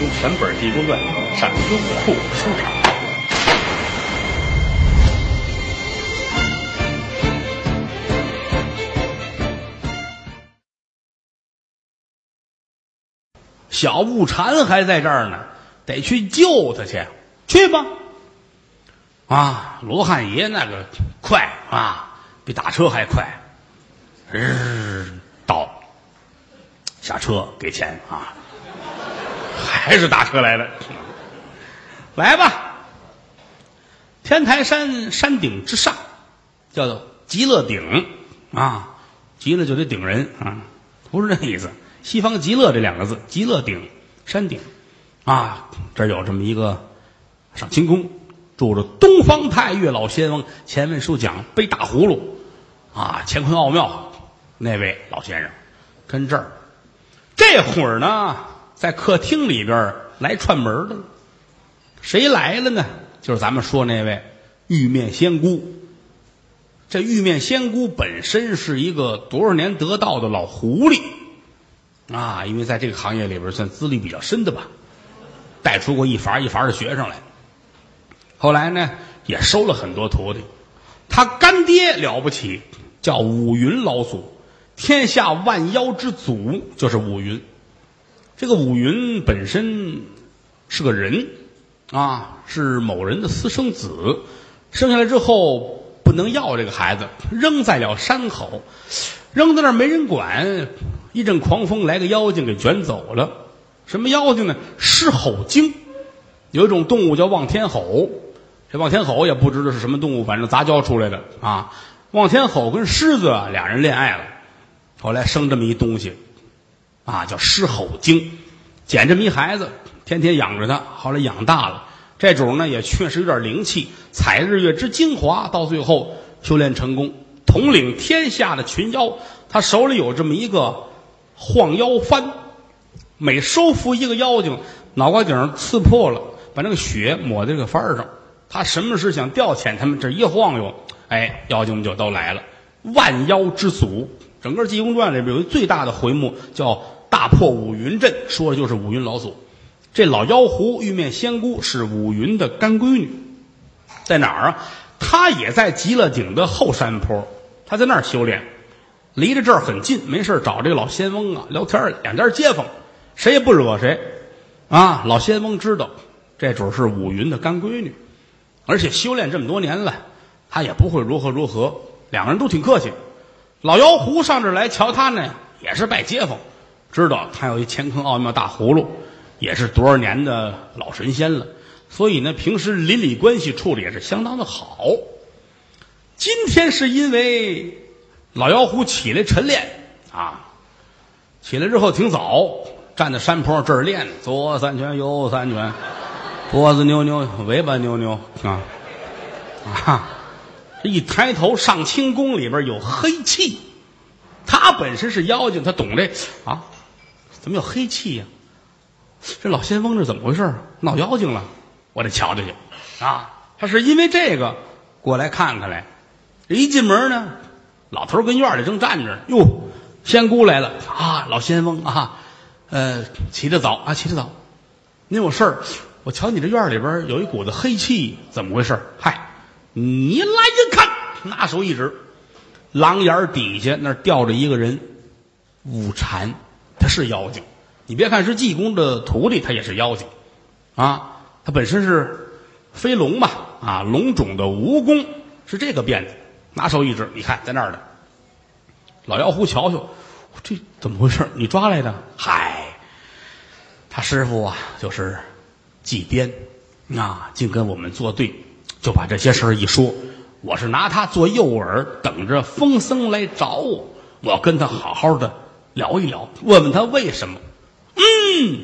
用全本《地宫传》上优酷书场。小悟禅还在这儿呢，得去救他去，去吧。啊，罗汉爷那个快啊，比打车还快，日到，下车给钱啊，还是打车来的，来吧。天台山山顶之上，叫做极乐顶啊，极乐就得顶人啊，不是那意思。西方极乐这两个字，极乐顶山顶啊，这儿有这么一个上清宫。住着东方太岳老仙翁，前文书讲背大葫芦，啊，乾坤奥妙那位老先生，跟这儿，这会儿呢，在客厅里边来串门的，谁来了呢？就是咱们说那位玉面仙姑。这玉面仙姑本身是一个多少年得道的老狐狸，啊，因为在这个行业里边算资历比较深的吧，带出过一伐一伐的学生来。后来呢，也收了很多徒弟。他干爹了不起，叫五云老祖，天下万妖之祖就是五云。这个五云本身是个人啊，是某人的私生子，生下来之后不能要这个孩子，扔在了山口，扔在那儿没人管。一阵狂风，来个妖精给卷走了。什么妖精呢？狮吼精，有一种动物叫望天吼。这望天吼也不知道是什么动物，反正杂交出来的啊。望天吼跟狮子俩人恋爱了，后来生这么一东西，啊，叫狮吼精，捡这么一孩子，天天养着他。后来养大了，这种呢也确实有点灵气，采日月之精华，到最后修炼成功，统领天下的群妖。他手里有这么一个晃妖幡，每收服一个妖精，脑瓜顶刺破了，把那个血抹在这个幡上。他什么时想调遣他们？这一晃悠，哎，妖精们就都来了。万妖之祖，整个《济公传》里边有一最大的回目叫“大破五云阵”，说的就是五云老祖。这老妖狐玉面仙姑是五云的干闺女，在哪儿啊？她也在极乐顶的后山坡，她在那儿修炼，离着这儿很近。没事找这个老仙翁啊聊天两家街坊，谁也不惹谁啊。老仙翁知道这主是五云的干闺女。而且修炼这么多年了，他也不会如何如何。两个人都挺客气。老妖狐上这来瞧他呢，也是拜街坊，知道他有一乾坤奥妙大葫芦，也是多少年的老神仙了。所以呢，平时邻里关系处的也是相当的好。今天是因为老妖狐起来晨练啊，起来之后挺早，站在山坡这儿练，左三拳，右三拳。脖子扭扭，尾巴扭扭啊啊！这一抬头，上清宫里边有黑气。他本身是妖精，他懂这啊？怎么有黑气呀？这老仙翁这怎么回事？闹妖精了？我得瞧瞧去啊！他是因为这个过来看看来。这一进门呢，老头跟院里正站着。哟，仙姑来了啊！老仙翁啊，呃，起得早啊，起得早。您有事儿？我瞧你这院里边有一股子黑气，怎么回事？嗨，你来一看，拿手一指，廊檐底下那吊着一个人，五禅，是妖精。你别看是济公的徒弟，他也是妖精啊。他本身是飞龙嘛，啊，龙种的蜈蚣是这个辫子。拿手一指，你看在那儿的老妖狐，瞧瞧，这怎么回事？你抓来的？嗨，他师傅啊，就是。祭奠，啊，竟跟我们作对，就把这些事儿一说。我是拿他做诱饵，等着风僧来找我。我要跟他好好的聊一聊，问问他为什么。嗯，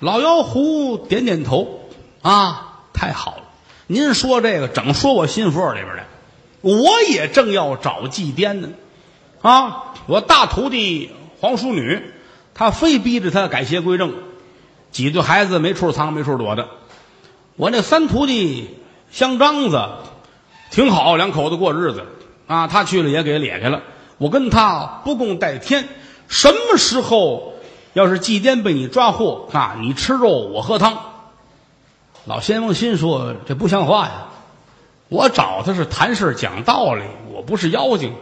老妖狐点点头，啊，太好了，您说这个整说我心腹里边来。我也正要找祭奠呢，啊，我大徒弟黄淑女，她非逼着他改邪归正。几对孩子没处藏没处躲的，我那三徒弟香张子挺好，两口子过日子啊。他去了也给咧开了。我跟他不共戴天，什么时候要是祭奠被你抓获啊，你吃肉，我喝汤。老仙翁心说：“这不像话呀！我找他是谈事讲道理，我不是妖精。”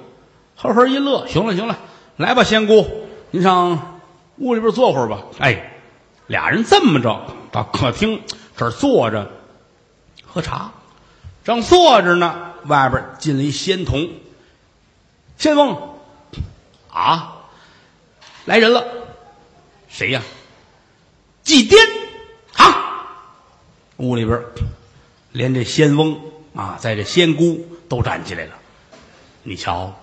呵呵一乐，行了行了，来吧，仙姑，您上屋里边坐会儿吧。哎，俩人这么着到客厅这儿坐着喝茶，正坐着呢，外边进了一仙童。仙翁啊，来人了，谁呀？祭奠啊！屋里边连这仙翁啊，在这仙姑都站起来了。你瞧，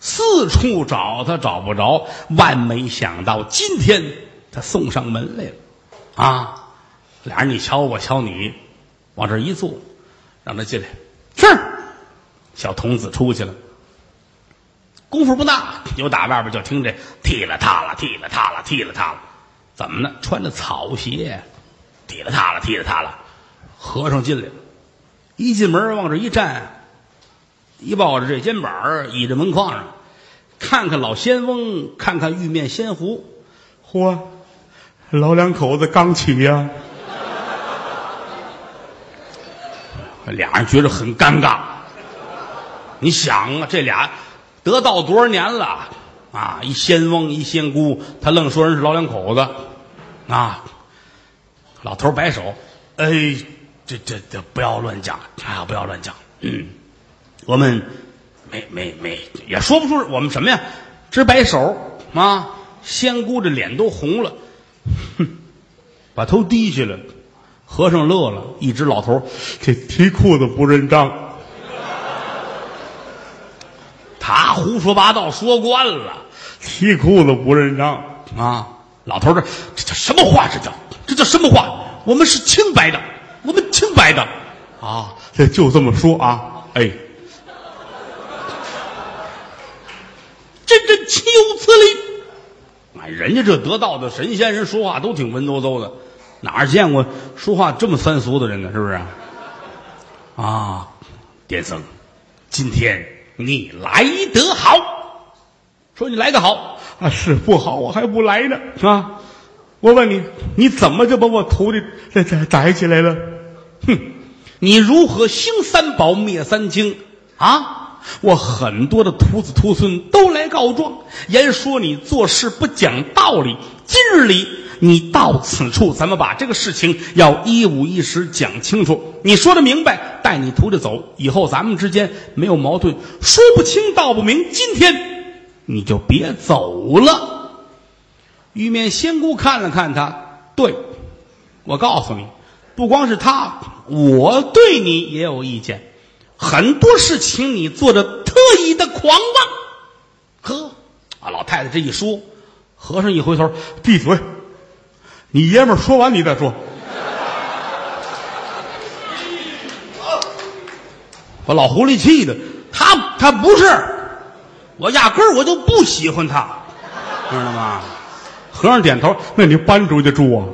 四处找他找不着，万没想到今天他送上门来了啊！俩人你瞧我瞧你，往这一坐，让他进来。是，小童子出去了。功夫不大，就打外边就听这踢了踏了，踢了踏了，踢了踏了，怎么呢？穿着草鞋。踢了踏了，踢了踏了，和尚进来了，一进门往这一站，一抱着这肩膀倚着门框上，看看老仙翁，看看玉面仙狐，嚯，老两口子刚起呀，俩人觉得很尴尬。你想啊，这俩得道多少年了啊？一仙翁一仙姑，他愣说人是老两口子啊。老头摆手，哎，这这这不要乱讲啊！不要乱讲。嗯，我们没没没也说不出我们什么呀，只摆手啊。仙姑这脸都红了，哼，把头低下来。和尚乐了，一只老头，这提裤子不认账。他胡说八道说惯了，提裤子不认账啊！老头这这叫什么话？这叫。这叫什么话？我们是清白的，我们清白的，啊，这就这么说啊，哎，真真岂有此理！哎，人家这得道的神仙人说话都挺文绉绉的，哪儿见过说话这么三俗的人呢？是不是？啊，癫僧，今天你来得好，说你来得好啊，是不好，我还不来呢，啊。我问你，你怎么就把我徒弟这这逮起来了？哼！你如何兴三宝灭三清啊？我很多的徒子徒孙都来告状，言说你做事不讲道理。今日里你到此处，咱们把这个事情要一五一十讲清楚。你说的明白，带你徒弟走，以后咱们之间没有矛盾。说不清道不明，今天你就别走了。玉面仙姑看了看他，对，我告诉你，不光是他，我对你也有意见，很多事情你做的特意的狂妄。呵，啊，老太太这一说，和尚一回头，闭嘴，你爷们儿说完你再说。把老狐狸气的，他他不是，我压根儿我就不喜欢他，知道吗？和尚点头，那你搬出去住啊？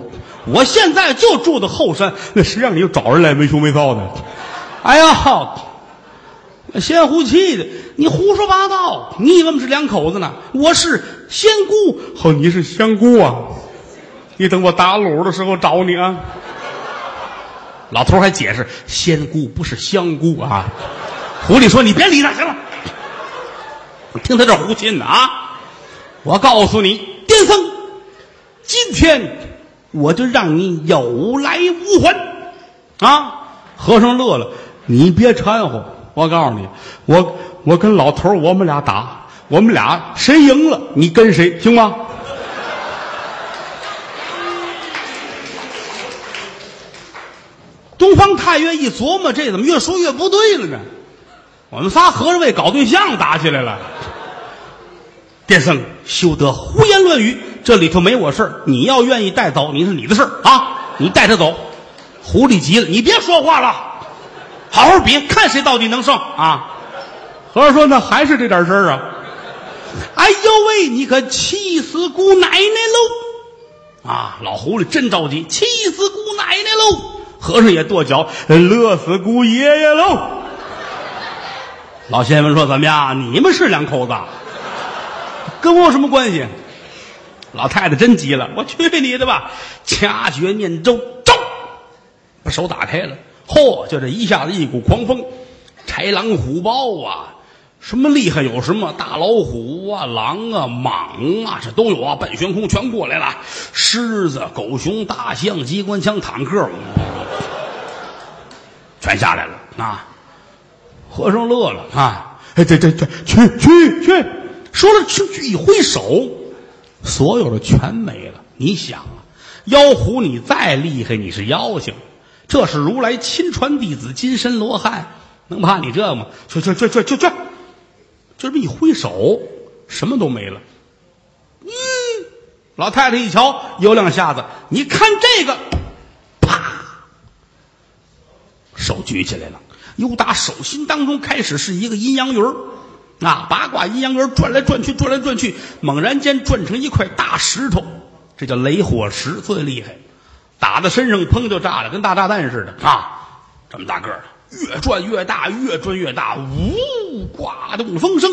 我现在就住的后山，那谁让你又找人来没羞没臊的？哎呀，仙狐气的，你胡说八道！你以为我们是两口子呢？我是仙姑，哦，你是仙姑啊？你等我打卤的时候找你啊！老头还解释，仙姑不是香菇啊。狐狸说：“你别理他，行了，听他这胡沁的啊！我告诉你，癫僧。”今天我就让你有来无还，啊！和尚乐了，你别掺和。我告诉你，我我跟老头我们俩打，我们俩谁赢了，你跟谁，行吗？东方太岳一琢磨，这怎么越说越不对了呢？我们仨合着为搞对象打起来了。癫僧休得胡言乱语。这里头没我事儿，你要愿意带走，你是你的事儿啊！你带他走。狐狸急了，你别说话了，好好比，看谁到底能胜啊！和尚说：“那还是这点事儿啊！”哎呦喂，你可气死姑奶奶喽！啊，老狐狸真着急，气死姑奶奶喽！和尚也跺脚，乐死姑爷爷喽！老仙翁说：“怎么样？你们是两口子，跟我有什么关系？”老太太真急了，我去你的吧！掐诀念咒，咒，把手打开了。嚯，就这一下子一股狂风，豺狼虎豹啊，什么厉害有什么，大老虎啊、狼啊、蟒啊，这都有啊，半悬空全过来了。狮子、狗熊、大象、机关枪、坦克，全下来了啊！和尚乐了啊！哎，这这这，去去去！说了去去，一挥手，所有的全没了。你想啊，妖狐你再厉害，你是妖精，这是如来亲传弟子金身罗汉，能怕你这吗？去去去去去去！就这么一挥手，什么都没了。嗯，老太太一瞧，有两下子，你看这个，啪，手举起来了。由打手心当中开始是一个阴阳鱼儿，啊，八卦阴阳鱼儿转来转去，转来转去，猛然间转成一块大石头，这叫雷火石，最厉害，打在身上砰就炸了，跟大炸弹似的啊，这么大个儿，越转越大，越转越大，呜，刮动风声，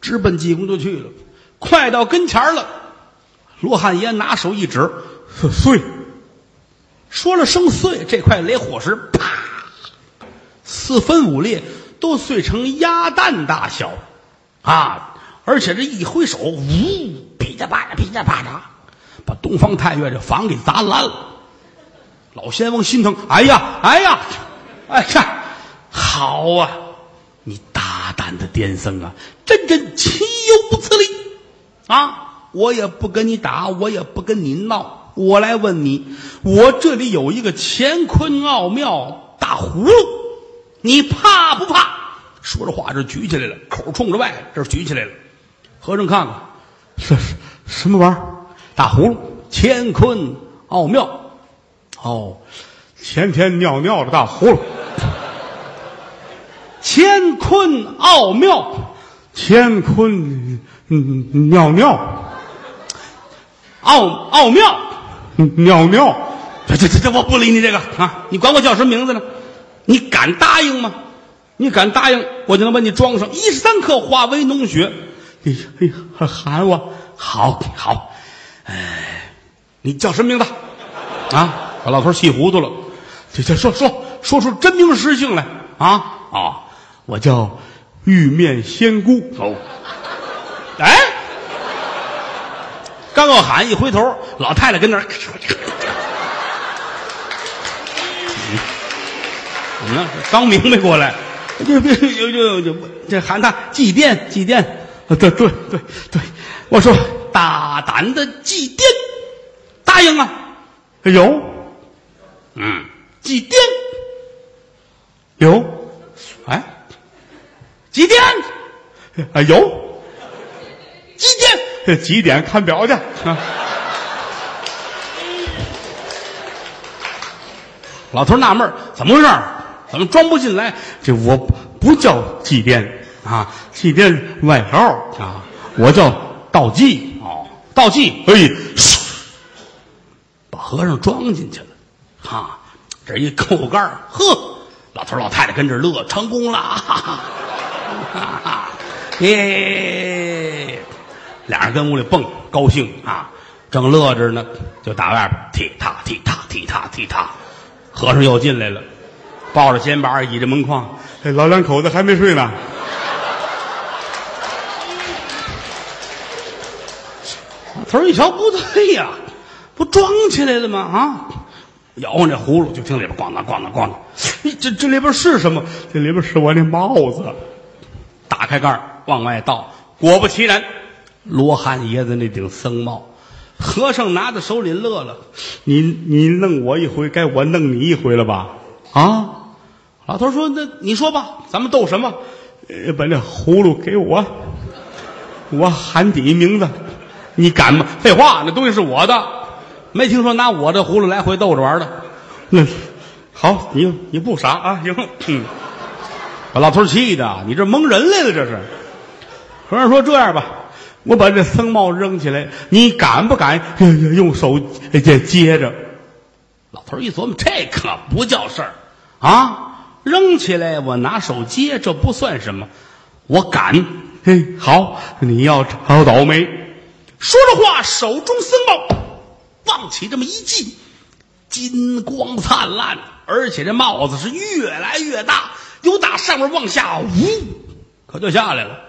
直奔济公就去了，快到跟前了，罗汉爷拿手一指，碎，说了声碎，这块雷火石啪。四分五裂，都碎成鸭蛋大小，啊！而且这一挥手，呜，噼里啪啦，噼里啪啦，把东方太岳这房给砸烂了。老仙翁心疼，哎呀，哎呀，哎呀，好啊！胆的癫僧啊，真真岂有此理啊！我也不跟你打，我也不跟你闹，我来问你，我这里有一个乾坤奥妙大葫芦。你怕不怕？说着话，这举起来了，口冲着外，这举起来了。和尚看看，这是什么玩意儿？大葫芦，乾坤奥妙。哦，前天尿尿的大葫芦，乾坤奥妙，乾坤尿尿，奥奥妙尿尿。这这这这，我不理你这个啊！你管我叫什么名字呢？你敢答应吗？你敢答应，我就能把你装上一时三刻化为脓血。哎呀哎呀，喊我好好，哎，你叫什么名字？啊，把老头气糊涂了。这这说说说出真名实姓来啊啊！我叫玉面仙姑。哦，哎，刚要喊，一回头，老太太跟那儿。嗯，刚明白过来，就就就就这喊他祭奠祭奠，对对对对，我说大胆的祭奠，答应啊，有，嗯，祭奠。有，哎，几点？啊有，几点？几点看表去？啊。老头纳闷怎么回事？怎么装不进来？这我不叫祭奠啊，祭奠外号啊，我叫道济哦，道济。哎，把和尚装进去了，哈，这一扣杆呵，老头老太太跟这乐，成功了，哈哈，耶，俩人跟屋里蹦，高兴啊，正乐着呢，就打外边踢踏踢踏踢踏踢踏，和尚又进来了。抱着肩膀倚着门框，哎，老两口子还没睡呢。头一瞧不对呀，不装起来了吗？啊，摇晃这葫芦，就听里边咣当咣当咣当。这这里边是什么？这里边是我那帽子。打开盖往外倒，果不其然，罗汉爷子那顶僧帽。和尚拿在手里乐了：“你你弄我一回，该我弄你一回了吧？啊？”老头说：“那你说吧，咱们斗什么？呃把那葫芦给我，我喊第一名字，你敢吗？废话，那东西是我的，没听说拿我的葫芦来回斗着玩的。那好，你你不傻啊？行，嗯，把老头气的，你这蒙人来了，这是。和尚说：这样吧，我把这僧帽扔起来，你敢不敢用手接接着？老头一琢磨，这可不叫事儿啊。”扔起来，我拿手接，这不算什么。我敢，嘿，好，你要找倒霉。说着话，手中僧帽往起这么一系，金光灿烂，而且这帽子是越来越大，由打上面往下，呜，可就下来了。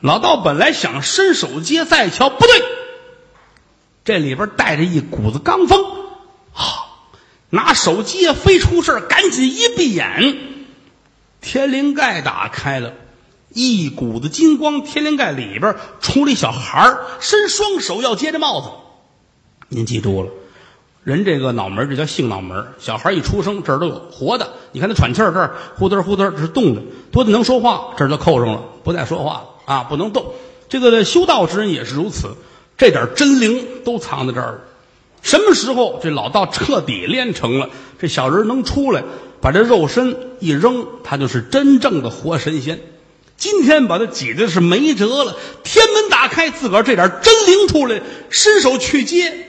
老道本来想伸手接，再瞧不对，这里边带着一股子罡风，啊，拿手接非出事赶紧一闭眼，天灵盖打开了。一股子金光，天灵盖里边出来一小孩，伸双手要接这帽子。您记住了，人这个脑门这叫性脑门小孩一出生这儿都有活的，你看他喘气儿这儿呼嘚呼嘚，这是动的，多的能说话，这儿就扣上了，不再说话了啊，不能动。这个修道之人也是如此，这点真灵都藏在这儿了。什么时候这老道彻底练成了，这小人能出来，把这肉身一扔，他就是真正的活神仙。今天把他挤的是没辙了，天门打开，自个儿这点真灵出来，伸手去接，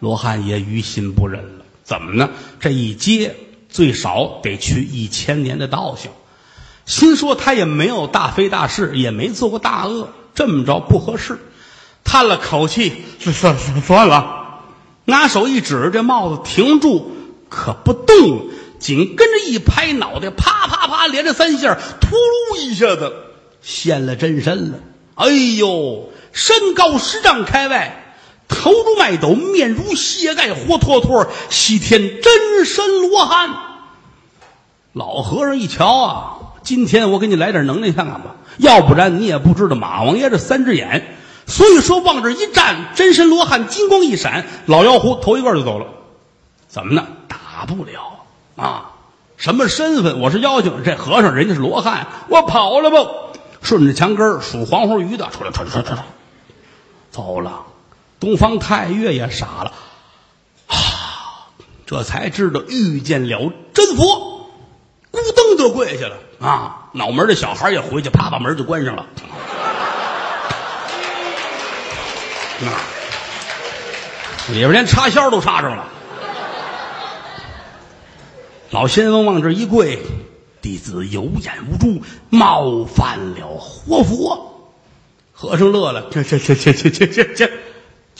罗汉爷于心不忍了。怎么呢？这一接最少得去一千年的道行，心说他也没有大非大事，也没做过大恶，这么着不合适。叹了口气，算算算了，拿手一指，这帽子停住，可不动。紧跟着一拍脑袋，啪啪啪连着三下，突噜一下子现了真身了。哎呦，身高十丈开外，头如麦斗，面如蟹盖，活脱脱西天真身罗汉。老和尚一瞧啊，今天我给你来点能耐看看吧，要不然你也不知道马王爷这三只眼。所以说往这一站，真身罗汉金光一闪，老妖狐头一个就走了。怎么呢？打不了。啊，什么身份？我是妖精，这和尚人家是罗汉，我跑了吧，顺着墙根数黄花鱼的，出来，出来，出来，出来，走了。东方太岳也傻了，啊，这才知道遇见了真佛，咕噔就跪下了啊！脑门的小孩也回去，啪把门就关上了。啊，里边连插销都插上了。老仙翁往这一跪，弟子有眼无珠，冒犯了活佛。和尚乐了，这这这这这这这这，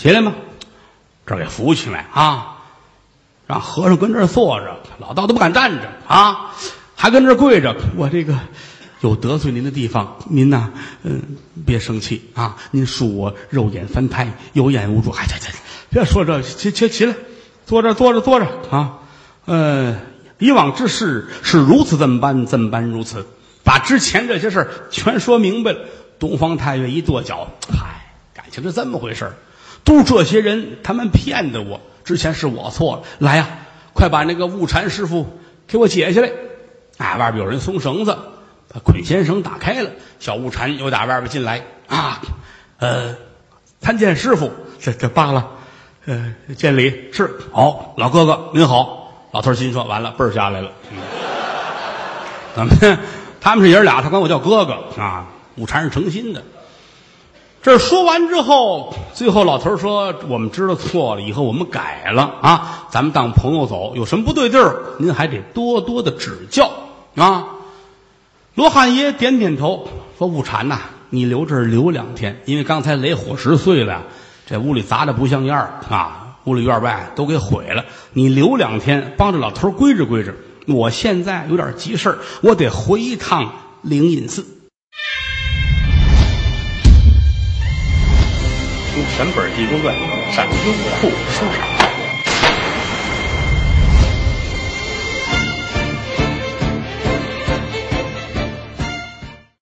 起来吧？这给扶起来啊！让和尚跟这儿坐着，老道都不敢站着啊，还跟这儿跪着。我这个有得罪您的地方，您呐，嗯，别生气啊。您恕我肉眼凡胎，有眼无珠。哎，这这，别说这，起起起来，坐着坐着坐着啊，嗯。以往之事是如此，怎般怎般如此，把之前这些事全说明白了。东方太岳一跺脚，嗨，感情是这么回事都是这些人，他们骗的我。之前是我错了，来呀，快把那个悟禅师傅给我解下来。哎，外边有人松绳子，把捆仙绳打开了。小悟禅又打外边进来啊，呃，参见师傅，这这罢了，呃，见礼是好，老哥哥您好。老头心说：“完了，辈儿下来了。怎么？他们是爷俩，他管我叫哥哥啊。悟禅是诚心的。这说完之后，最后老头说：‘我们知道错了，以后我们改了啊。咱们当朋友走，有什么不对地儿，您还得多多的指教啊。’罗汉爷点点头，说：‘悟禅呐，你留这儿留两天，因为刚才雷火石碎了，这屋里砸的不像样啊。’屋里院外都给毁了，你留两天帮着老头归置归置。我现在有点急事我得回一趟灵隐寺。书全本《地宫传》上优酷书上。